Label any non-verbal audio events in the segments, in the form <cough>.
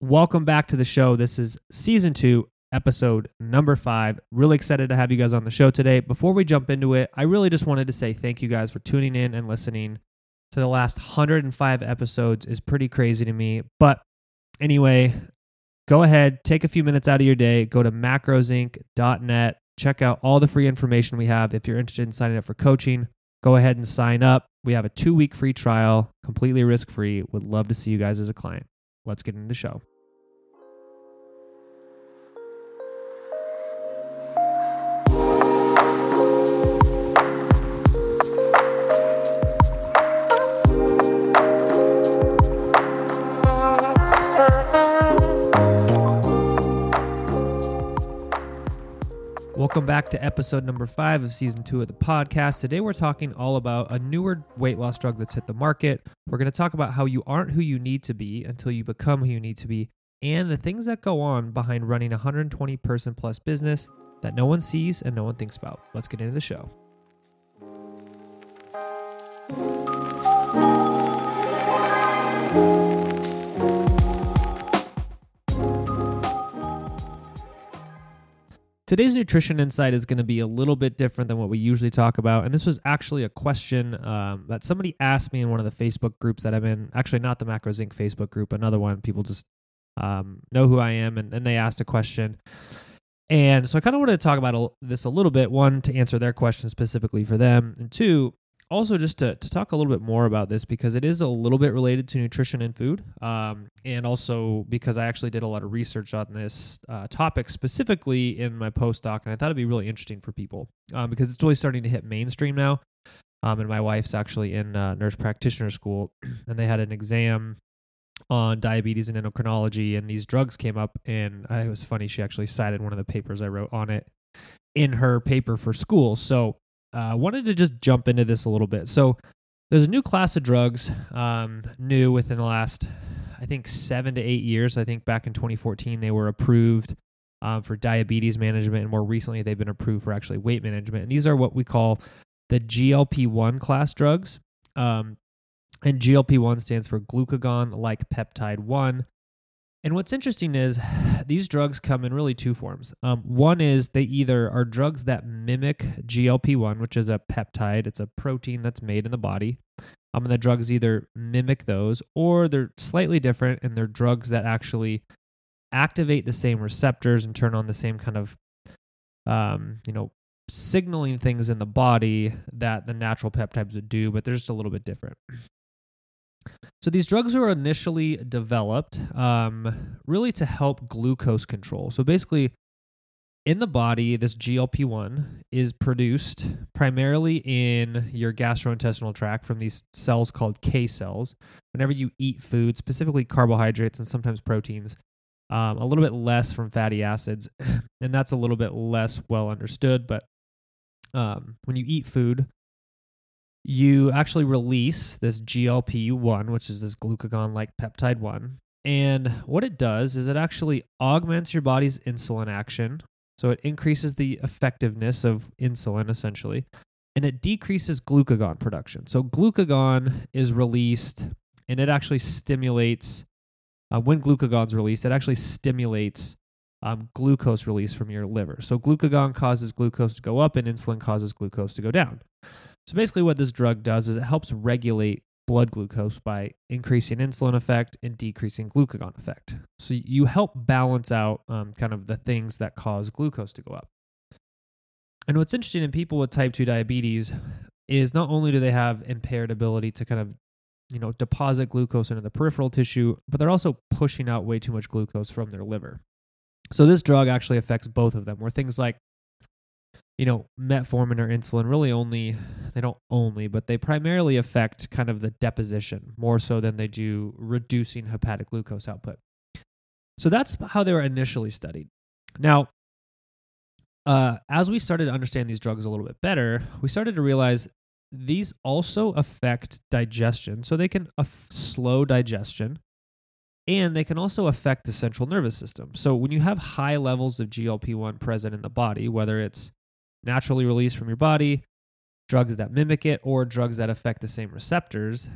Welcome back to the show. This is season two, episode number five. Really excited to have you guys on the show today. Before we jump into it, I really just wanted to say thank you guys for tuning in and listening to the last 105 episodes is pretty crazy to me. But anyway, go ahead, take a few minutes out of your day, go to macrosinc.net, check out all the free information we have. If you're interested in signing up for coaching, go ahead and sign up. We have a two week free trial, completely risk free. Would love to see you guys as a client. Let's get into the show. Welcome back to episode number five of season two of the podcast. Today we're talking all about a newer weight loss drug that's hit the market. We're going to talk about how you aren't who you need to be until you become who you need to be, and the things that go on behind running a 120 person plus business that no one sees and no one thinks about. Let's get into the show. Today's nutrition insight is going to be a little bit different than what we usually talk about. And this was actually a question um, that somebody asked me in one of the Facebook groups that I'm in. Actually, not the Macros Inc. Facebook group, another one. People just um, know who I am, and, and they asked a question. And so I kind of wanted to talk about a, this a little bit. One, to answer their question specifically for them, and two, also just to, to talk a little bit more about this because it is a little bit related to nutrition and food um, and also because i actually did a lot of research on this uh, topic specifically in my postdoc and i thought it'd be really interesting for people um, because it's really starting to hit mainstream now. Um, and my wife's actually in uh, nurse practitioner school <clears throat> and they had an exam on diabetes and endocrinology and these drugs came up and uh, it was funny she actually cited one of the papers i wrote on it in her paper for school. So uh, wanted to just jump into this a little bit. So there's a new class of drugs, um, new within the last, I think, seven to eight years. I think back in 2014 they were approved um, for diabetes management, and more recently they've been approved for actually weight management. And these are what we call the GLP-1 class drugs. Um, and GLP-1 stands for glucagon-like peptide 1. And what's interesting is <sighs> these drugs come in really two forms. Um, one is they either are drugs that mimic GLP 1, which is a peptide, it's a protein that's made in the body. Um, and the drugs either mimic those or they're slightly different and they're drugs that actually activate the same receptors and turn on the same kind of, um, you know, signaling things in the body that the natural peptides would do, but they're just a little bit different. So these drugs were initially developed um, really to help glucose control. So basically, in the body, this GLP 1 is produced primarily in your gastrointestinal tract from these cells called K cells. Whenever you eat food, specifically carbohydrates and sometimes proteins, um, a little bit less from fatty acids, <clears throat> and that's a little bit less well understood. But um, when you eat food, you actually release this GLP 1, which is this glucagon like peptide 1. And what it does is it actually augments your body's insulin action. So it increases the effectiveness of insulin essentially, and it decreases glucagon production. So glucagon is released and it actually stimulates, uh, when glucagon's released, it actually stimulates um, glucose release from your liver. So glucagon causes glucose to go up and insulin causes glucose to go down. So basically, what this drug does is it helps regulate blood glucose by increasing insulin effect and decreasing glucagon effect. So you help balance out um, kind of the things that cause glucose to go up. And what's interesting in people with type 2 diabetes is not only do they have impaired ability to kind of you know deposit glucose into the peripheral tissue, but they're also pushing out way too much glucose from their liver. So this drug actually affects both of them, where things like you know, metformin or insulin really only, they don't only, but they primarily affect kind of the deposition more so than they do reducing hepatic glucose output. So that's how they were initially studied. Now, uh, as we started to understand these drugs a little bit better, we started to realize these also affect digestion. So they can af- slow digestion and they can also affect the central nervous system. So when you have high levels of GLP 1 present in the body, whether it's naturally released from your body, drugs that mimic it, or drugs that affect the same receptors,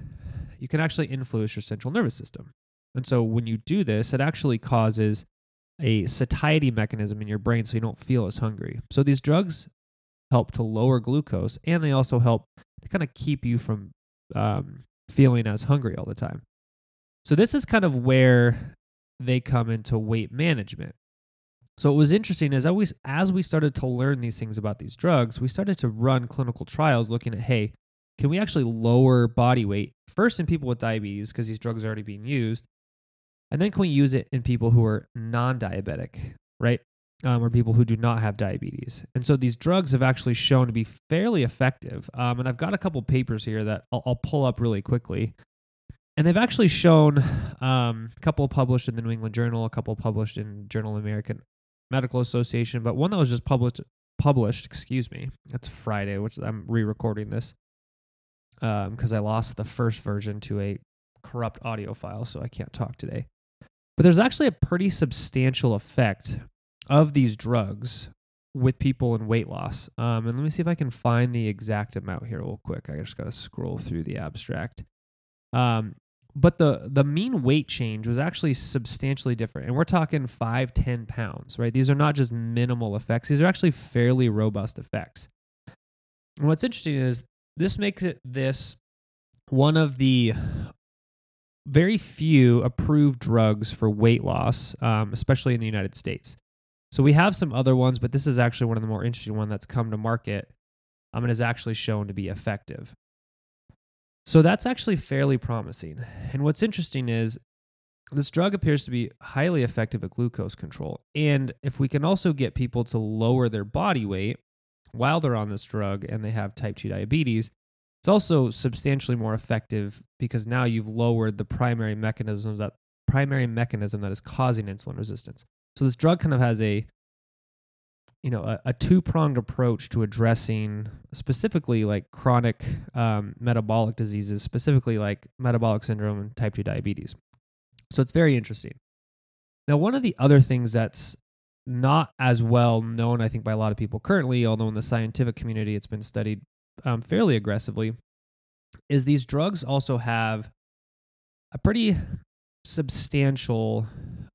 you can actually influence your central nervous system. And so when you do this, it actually causes a satiety mechanism in your brain so you don't feel as hungry. So these drugs help to lower glucose and they also help to kind of keep you from um, feeling as hungry all the time. So this is kind of where they come into weight management. So what was interesting is always as we started to learn these things about these drugs, we started to run clinical trials looking at hey, can we actually lower body weight first in people with diabetes because these drugs are already being used, and then can we use it in people who are non-diabetic, right? Um, or people who do not have diabetes. And so these drugs have actually shown to be fairly effective. Um, and I've got a couple papers here that I'll, I'll, pull up really quickly. And they've actually shown um, a couple published in the New England Journal, a couple published in Journal of American Medical Association, but one that was just published published, excuse me. That's Friday, which I'm re-recording this because um, I lost the first version to a corrupt audio file, so I can't talk today. But there's actually a pretty substantial effect of these drugs with people in weight loss. Um, and let me see if I can find the exact amount here real quick. I just got to scroll through the abstract. Um, but the the mean weight change was actually substantially different. And we're talking 5 10 pounds right? These are not just minimal effects. These are actually fairly robust effects. And what's interesting is this makes it this one of the very few approved drugs for weight loss um, especially in the united states. So we have some other ones but this is actually one of the more interesting ones that's come to market um, and is actually shown to be effective so that's actually fairly promising. And what's interesting is this drug appears to be highly effective at glucose control. And if we can also get people to lower their body weight while they're on this drug and they have type 2 diabetes, it's also substantially more effective because now you've lowered the primary mechanisms that primary mechanism that is causing insulin resistance. So this drug kind of has a you know a, a two-pronged approach to addressing specifically like chronic um, metabolic diseases specifically like metabolic syndrome and type 2 diabetes. So it's very interesting. Now one of the other things that's not as well known i think by a lot of people currently although in the scientific community it's been studied um, fairly aggressively is these drugs also have a pretty substantial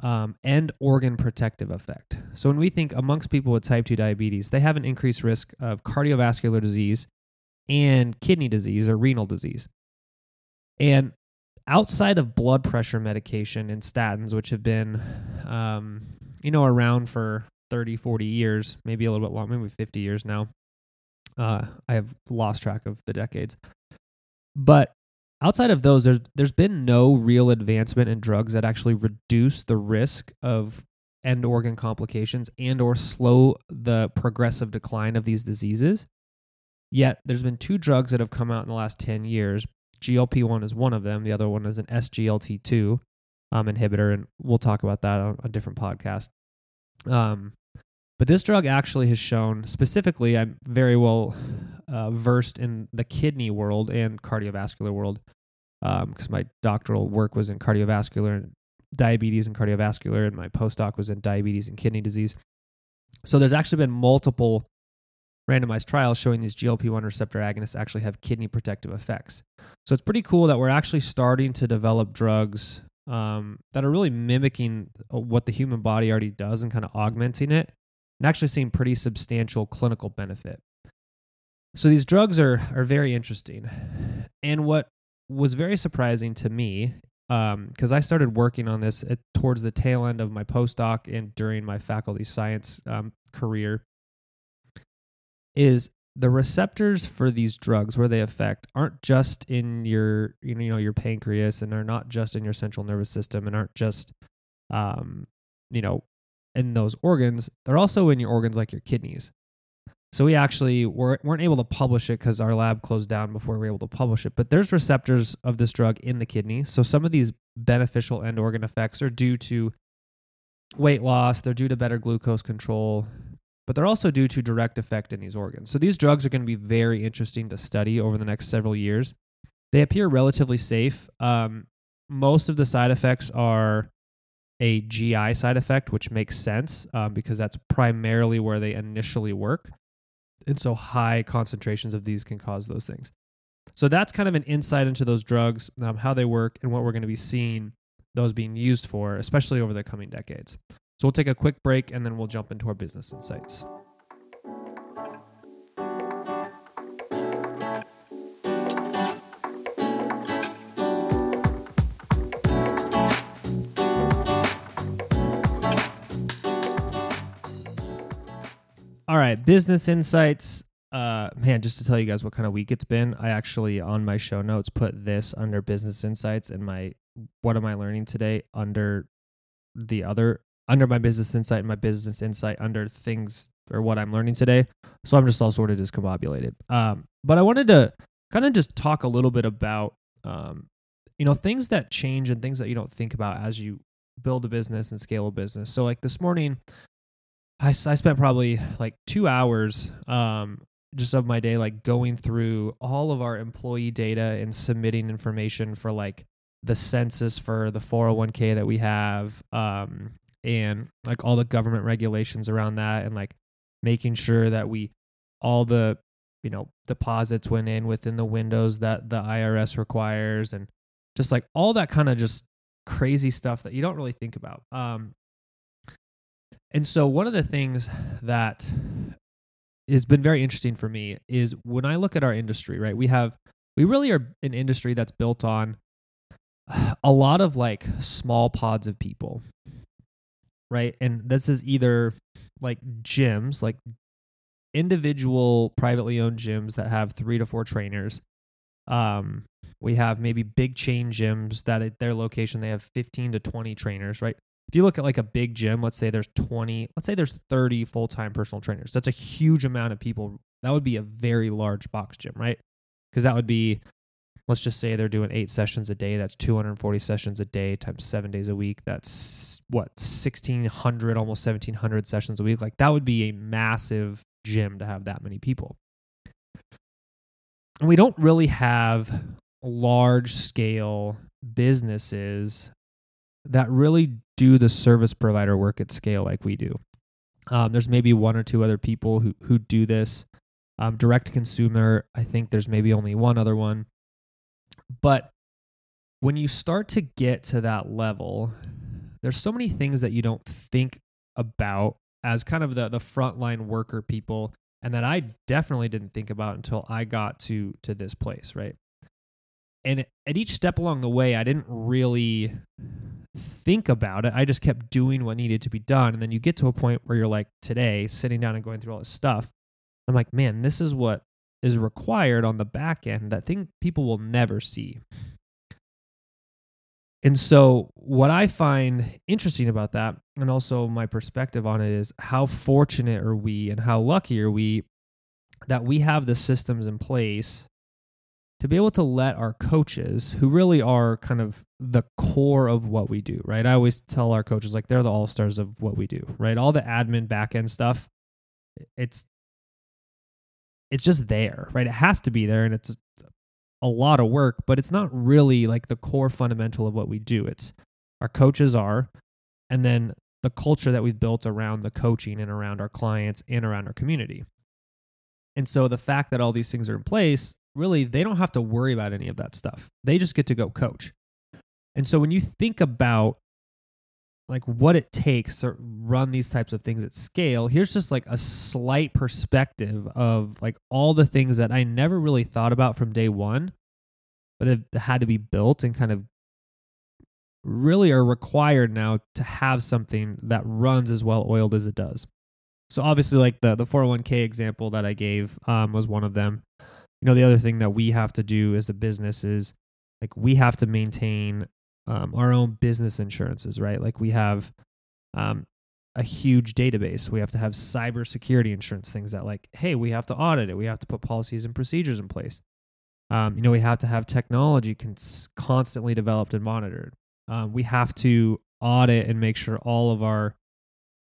um, end organ protective effect. So when we think amongst people with type 2 diabetes, they have an increased risk of cardiovascular disease and kidney disease or renal disease. And outside of blood pressure medication and statins, which have been, um, you know, around for 30, 40 years, maybe a little bit long, maybe 50 years now. Uh, I have lost track of the decades. But outside of those there's there's been no real advancement in drugs that actually reduce the risk of end organ complications and or slow the progressive decline of these diseases. Yet there's been two drugs that have come out in the last 10 years. Glp-1 is one of them. The other one is an sglt2 um, inhibitor and we'll talk about that on a different podcast um, but this drug actually has shown, specifically, I'm very well uh, versed in the kidney world and cardiovascular world because um, my doctoral work was in cardiovascular and diabetes and cardiovascular, and my postdoc was in diabetes and kidney disease. So there's actually been multiple randomized trials showing these GLP-1 receptor agonists actually have kidney protective effects. So it's pretty cool that we're actually starting to develop drugs um, that are really mimicking uh, what the human body already does and kind of augmenting it and actually seeing pretty substantial clinical benefit. So these drugs are are very interesting. And what was very surprising to me, because um, I started working on this at, towards the tail end of my postdoc and during my faculty science um, career, is the receptors for these drugs where they affect aren't just in your you know your pancreas and are not just in your central nervous system and aren't just um, you know in those organs, they're also in your organs like your kidneys. So we actually were, weren't able to publish it because our lab closed down before we were able to publish it. But there's receptors of this drug in the kidney. So some of these beneficial end organ effects are due to weight loss, they're due to better glucose control, but they're also due to direct effect in these organs. So these drugs are going to be very interesting to study over the next several years. They appear relatively safe. Um, most of the side effects are a GI side effect, which makes sense um, because that's primarily where they initially work. And so high concentrations of these can cause those things. So that's kind of an insight into those drugs, um, how they work, and what we're going to be seeing those being used for, especially over the coming decades. So we'll take a quick break and then we'll jump into our business insights. Right, business insights. Uh, man, just to tell you guys what kind of week it's been, I actually on my show notes put this under business insights and my what am I learning today under the other under my business insight and my business insight under things or what I'm learning today. So I'm just all sort of discombobulated. Um, but I wanted to kind of just talk a little bit about um, you know things that change and things that you don't think about as you build a business and scale a business. So like this morning, I, I spent probably like two hours um, just of my day like going through all of our employee data and submitting information for like the census for the 401k that we have um, and like all the government regulations around that and like making sure that we all the you know deposits went in within the windows that the IRS requires and just like all that kind of just crazy stuff that you don't really think about. Um and so one of the things that has been very interesting for me is when I look at our industry, right? We have we really are an industry that's built on a lot of like small pods of people. Right? And this is either like gyms, like individual privately owned gyms that have 3 to 4 trainers. Um we have maybe big chain gyms that at their location they have 15 to 20 trainers, right? If you look at like a big gym, let's say there's 20, let's say there's 30 full time personal trainers. That's a huge amount of people. That would be a very large box gym, right? Because that would be, let's just say they're doing eight sessions a day. That's 240 sessions a day times seven days a week. That's what, 1,600, almost 1,700 sessions a week. Like that would be a massive gym to have that many people. And we don't really have large scale businesses that really do the service provider work at scale like we do. Um, there's maybe one or two other people who who do this. Um, direct consumer, I think there's maybe only one other one. But when you start to get to that level, there's so many things that you don't think about as kind of the the frontline worker people, and that I definitely didn't think about until I got to to this place, right? And at each step along the way, I didn't really think about it. I just kept doing what needed to be done. And then you get to a point where you're like, today, sitting down and going through all this stuff. I'm like, man, this is what is required on the back end that thing people will never see. And so, what I find interesting about that, and also my perspective on it, is how fortunate are we and how lucky are we that we have the systems in place to be able to let our coaches, who really are kind of the core of what we do, right? I always tell our coaches like they're the all stars of what we do, right? All the admin back end stuff, it's it's just there, right? It has to be there, and it's a lot of work, but it's not really like the core fundamental of what we do. It's our coaches are, and then the culture that we've built around the coaching and around our clients and around our community. And so the fact that all these things are in place really they don't have to worry about any of that stuff. They just get to go coach. And so when you think about like what it takes to run these types of things at scale, here's just like a slight perspective of like all the things that I never really thought about from day one, but it had to be built and kind of really are required now to have something that runs as well oiled as it does. So obviously, like the the 401k example that I gave um, was one of them you know the other thing that we have to do as a business is like we have to maintain um, our own business insurances right? Like we have um, a huge database. We have to have cybersecurity insurance things that like hey we have to audit it. We have to put policies and procedures in place. Um, you know we have to have technology cons- constantly developed and monitored. Um, we have to audit and make sure all of our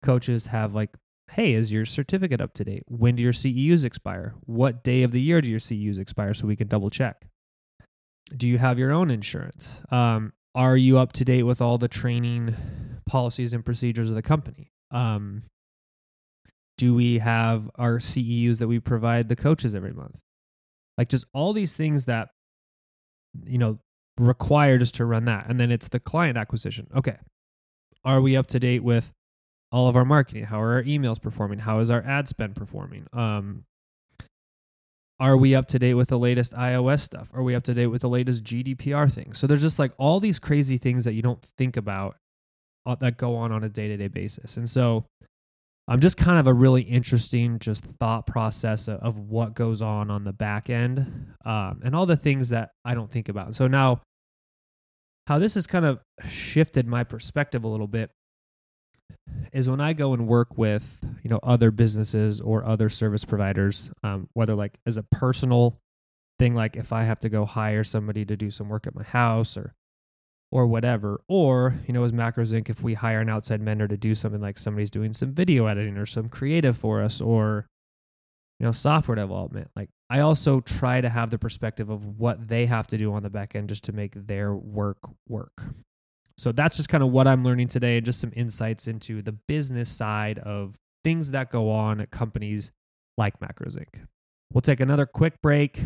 coaches have like hey, is your certificate up to date? When do your CEUs expire? What day of the year do your CEUs expire so we can double check? Do you have your own insurance? Um, are you up to date with all the training policies and procedures of the company? Um, do we have our CEUs that we provide the coaches every month? Like just all these things that, you know, required just to run that. And then it's the client acquisition. Okay. Are we up to date with all of our marketing? How are our emails performing? How is our ad spend performing? Um, are we up to date with the latest iOS stuff? Are we up to date with the latest GDPR things? So there's just like all these crazy things that you don't think about uh, that go on on a day to day basis. And so I'm just kind of a really interesting just thought process of, of what goes on on the back end um, and all the things that I don't think about. So now, how this has kind of shifted my perspective a little bit is when I go and work with you know other businesses or other service providers, um, whether like as a personal thing, like if I have to go hire somebody to do some work at my house or or whatever. Or, you know, as Macros Inc., if we hire an outside vendor to do something like somebody's doing some video editing or some creative for us or, you know, software development, like I also try to have the perspective of what they have to do on the back end just to make their work work. So that's just kind of what I'm learning today and just some insights into the business side of things that go on at companies like Macros Inc. We'll take another quick break.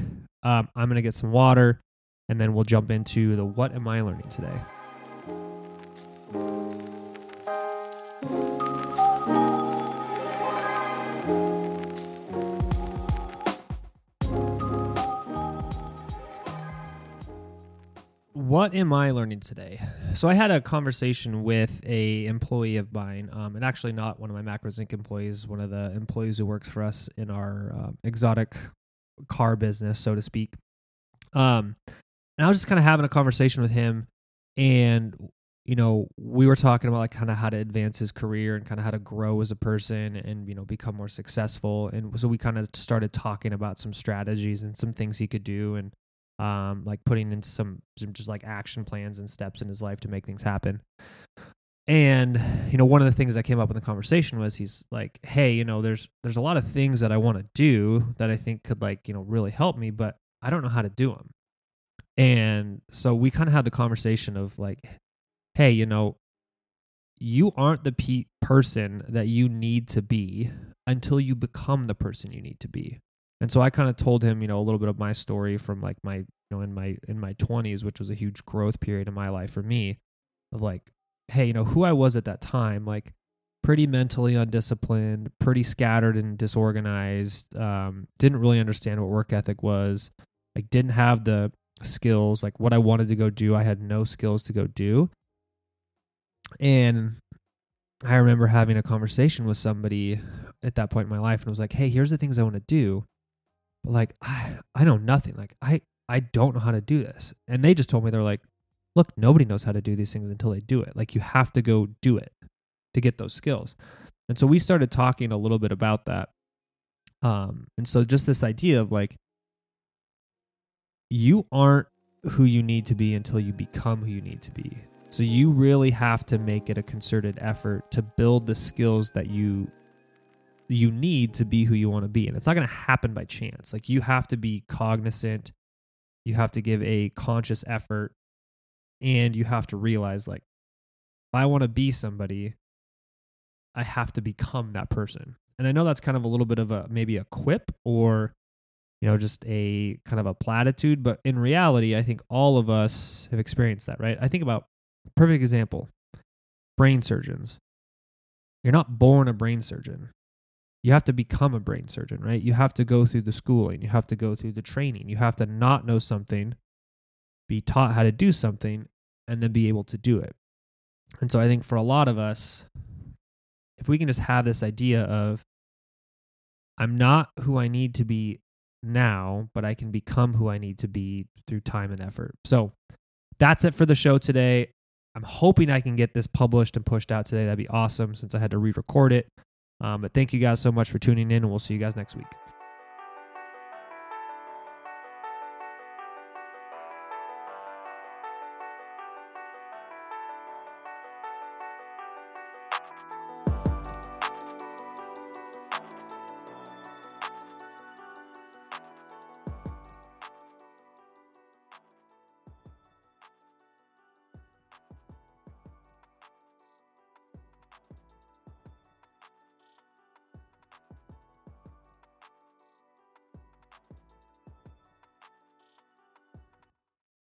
Um, I'm going to get some water and then we'll jump into the what am I learning today. what am I learning today? So I had a conversation with a employee of mine, um, and actually not one of my Macros Inc. employees, one of the employees who works for us in our uh, exotic car business, so to speak. Um, and I was just kind of having a conversation with him, and you know, we were talking about like kind of how to advance his career and kind of how to grow as a person and you know become more successful. And so we kind of started talking about some strategies and some things he could do, and um, like putting in some, some just like action plans and steps in his life to make things happen. And you know, one of the things that came up in the conversation was he's like, "Hey, you know, there's there's a lot of things that I want to do that I think could like you know really help me, but I don't know how to do them." And so we kind of had the conversation of like, hey, you know, you aren't the pe- person that you need to be until you become the person you need to be. And so I kind of told him, you know, a little bit of my story from like my, you know, in my in my 20s, which was a huge growth period in my life for me of like, hey, you know, who I was at that time, like pretty mentally undisciplined, pretty scattered and disorganized, um, didn't really understand what work ethic was, like didn't have the skills, like what I wanted to go do. I had no skills to go do. And I remember having a conversation with somebody at that point in my life and was like, hey, here's the things I want to do. But like, I, I know nothing. Like, I, I don't know how to do this. And they just told me, they're like, look, nobody knows how to do these things until they do it. Like, you have to go do it to get those skills. And so we started talking a little bit about that. Um, and so just this idea of like, you aren't who you need to be until you become who you need to be. So you really have to make it a concerted effort to build the skills that you you need to be who you want to be. And it's not going to happen by chance. Like you have to be cognizant, you have to give a conscious effort and you have to realize like if I want to be somebody, I have to become that person. And I know that's kind of a little bit of a maybe a quip or you know, just a kind of a platitude. But in reality, I think all of us have experienced that, right? I think about perfect example brain surgeons. You're not born a brain surgeon. You have to become a brain surgeon, right? You have to go through the schooling, you have to go through the training, you have to not know something, be taught how to do something, and then be able to do it. And so I think for a lot of us, if we can just have this idea of, I'm not who I need to be now, but I can become who I need to be through time and effort. So that's it for the show today. I'm hoping I can get this published and pushed out today. That'd be awesome since I had to re record it. Um, but thank you guys so much for tuning in, and we'll see you guys next week.